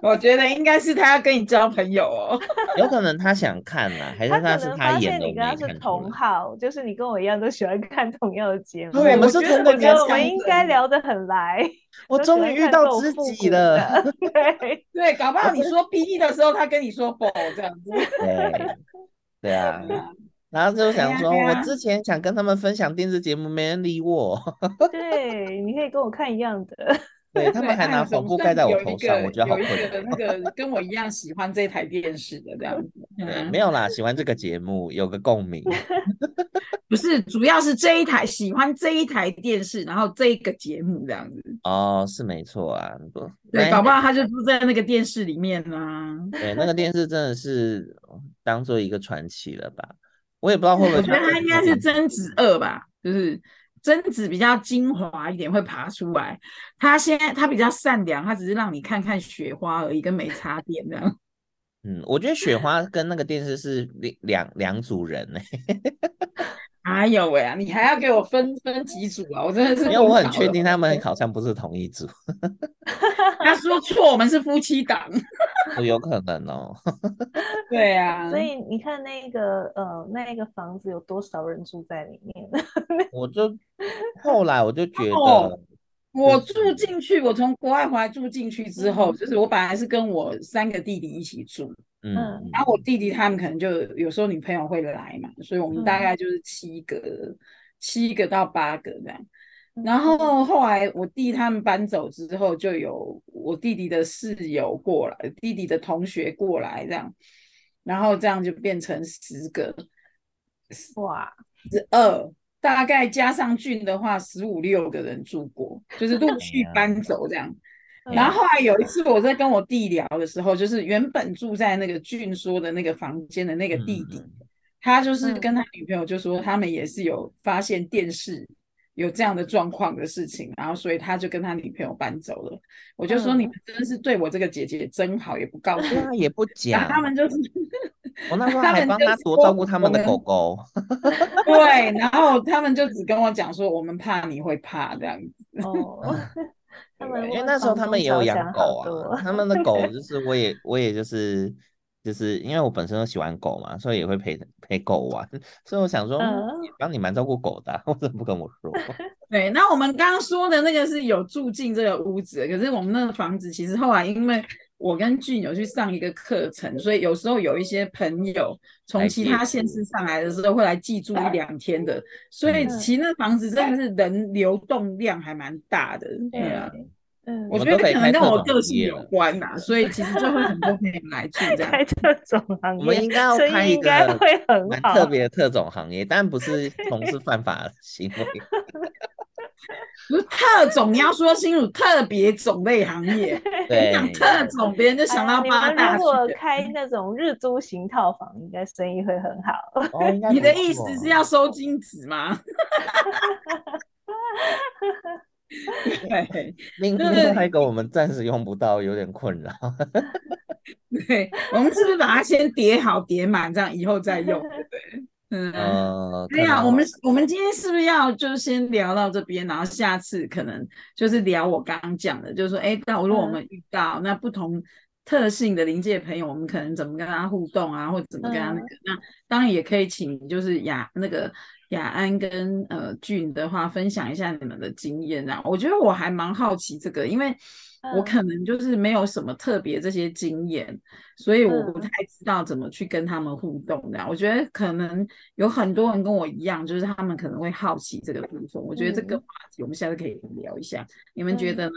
我觉得应该是他要跟你交朋友哦，有可能他想看呢、啊，还是他是他演的？你跟他是同好，就是你跟我一样都喜欢看同样的节目。对，我们是同个节目，我们应该聊得很来。我终于遇到知己了。对对，搞不好你说 P E 的时候，他跟你说不这样子。对对啊，然后就想说，我之前想跟他们分享电视节目，没人理我。对，你可以跟我看一样的。对他们还拿红布盖在我头上，我觉得好困扰。有一个那个跟我一样喜欢这台电视的这样子，对，没有啦，喜欢这个节目，有个共鸣。不是，主要是这一台喜欢这一台电视，然后这一个节目这样子。哦，是没错啊，对，搞不好他就住在那个电视里面呢、啊。对，那个电视真的是当做一个传奇了吧？我也不知道会不会。我觉得他应该是贞子二吧，就是。贞子比较精华一点，会爬出来。他现在他比较善良，他只是让你看看雪花而已，跟没插电这样。嗯，我觉得雪花跟那个电视是两两组人呢。哎呦喂啊！你还要给我分分几组啊？我真的是，因为我很确定他们好像不是同一组。他说错，我们是夫妻档。有可能哦。对啊，所以你看那个呃，那个房子有多少人住在里面？我就后来我就觉得，我住进去，我从国外回来住进去之后，就是我本来是跟我三个弟弟一起住。嗯，然后我弟弟他们可能就有时候女朋友会来嘛，所以我们大概就是七个，嗯、七个到八个这样。然后后来我弟他们搬走之后，就有我弟弟的室友过来，弟弟的同学过来这样，然后这样就变成十个，哇，十二，大概加上俊的话，十五六个人住过，就是陆续搬走这样。然后后来有一次我在跟我弟聊的时候，就是原本住在那个俊说的那个房间的那个弟弟，他就是跟他女朋友就说他们也是有发现电视有这样的状况的事情，然后所以他就跟他女朋友搬走了。我就说你们真的是对我这个姐姐真好，也不告诉他，也不讲。他们就是我那时候还帮他多照顾他们的狗狗。对，然后他们就只跟我讲说我们怕你会怕这样子。哦。因为那时候他们也有养狗啊，他们的狗 就是我也我也就是就是因为我本身都喜欢狗嘛，所以也会陪陪狗玩，所以我想说，帮你蛮照顾狗的，为什么不跟我说？对，那我们刚刚说的那个是有住进这个屋子，可是我们那个房子其实后来因为我跟俊有去上一个课程，所以有时候有一些朋友从其他县市上来的时候会来寄住一两天的，所以其实那房子真的是人流动量还蛮大的，对啊。嗯，我觉得可能跟我个性有关呐，所以其实就会很多朋友来住 这样。开特种行业，我们应该要开一个蛮特别的特种行业，但不是从事犯法行为。不是特种，你要说清楚，特别种类行业。对，讲特种，别人就想到八大。如果开那种日租型套房，应该生意会很好。哦、你的意思是要收金子吗？对，另外一个我们暂时用不到，有点困扰。对，我们是不是把它先叠好叠满，这样以后再用？对，嗯，对呀，我们我们今天是不是要就先聊到这边，然后下次可能就是聊我刚刚讲的，就是说，哎，那如果我们遇到那不同特性的临界朋友，我们可能怎么跟他互动啊，或者怎么跟他那个？那当然也可以请，就是雅那个。雅安跟呃俊的话，分享一下你们的经验啊。我觉得我还蛮好奇这个，因为我可能就是没有什么特别这些经验，嗯、所以我不太知道怎么去跟他们互动的。我觉得可能有很多人跟我一样，就是他们可能会好奇这个部分。我觉得这个话题我们下次可以聊一下，嗯、你们觉得呢？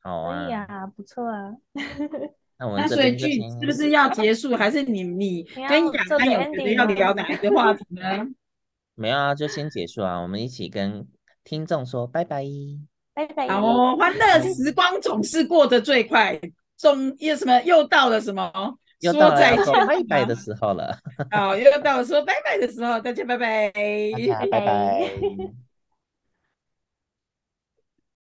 好啊，可以啊，不错啊。那我们所以俊是不是要结束，还是你你跟雅安有觉得要聊哪一个话题呢？没有啊，就先结束啊！我们一起跟听众说拜拜，拜拜。好哦，欢乐时光总是过得最快，总又什么又到了什么又到了说再见拜拜的时候了。好，又到了说拜拜的时候，大家拜拜，拜拜。拜 拜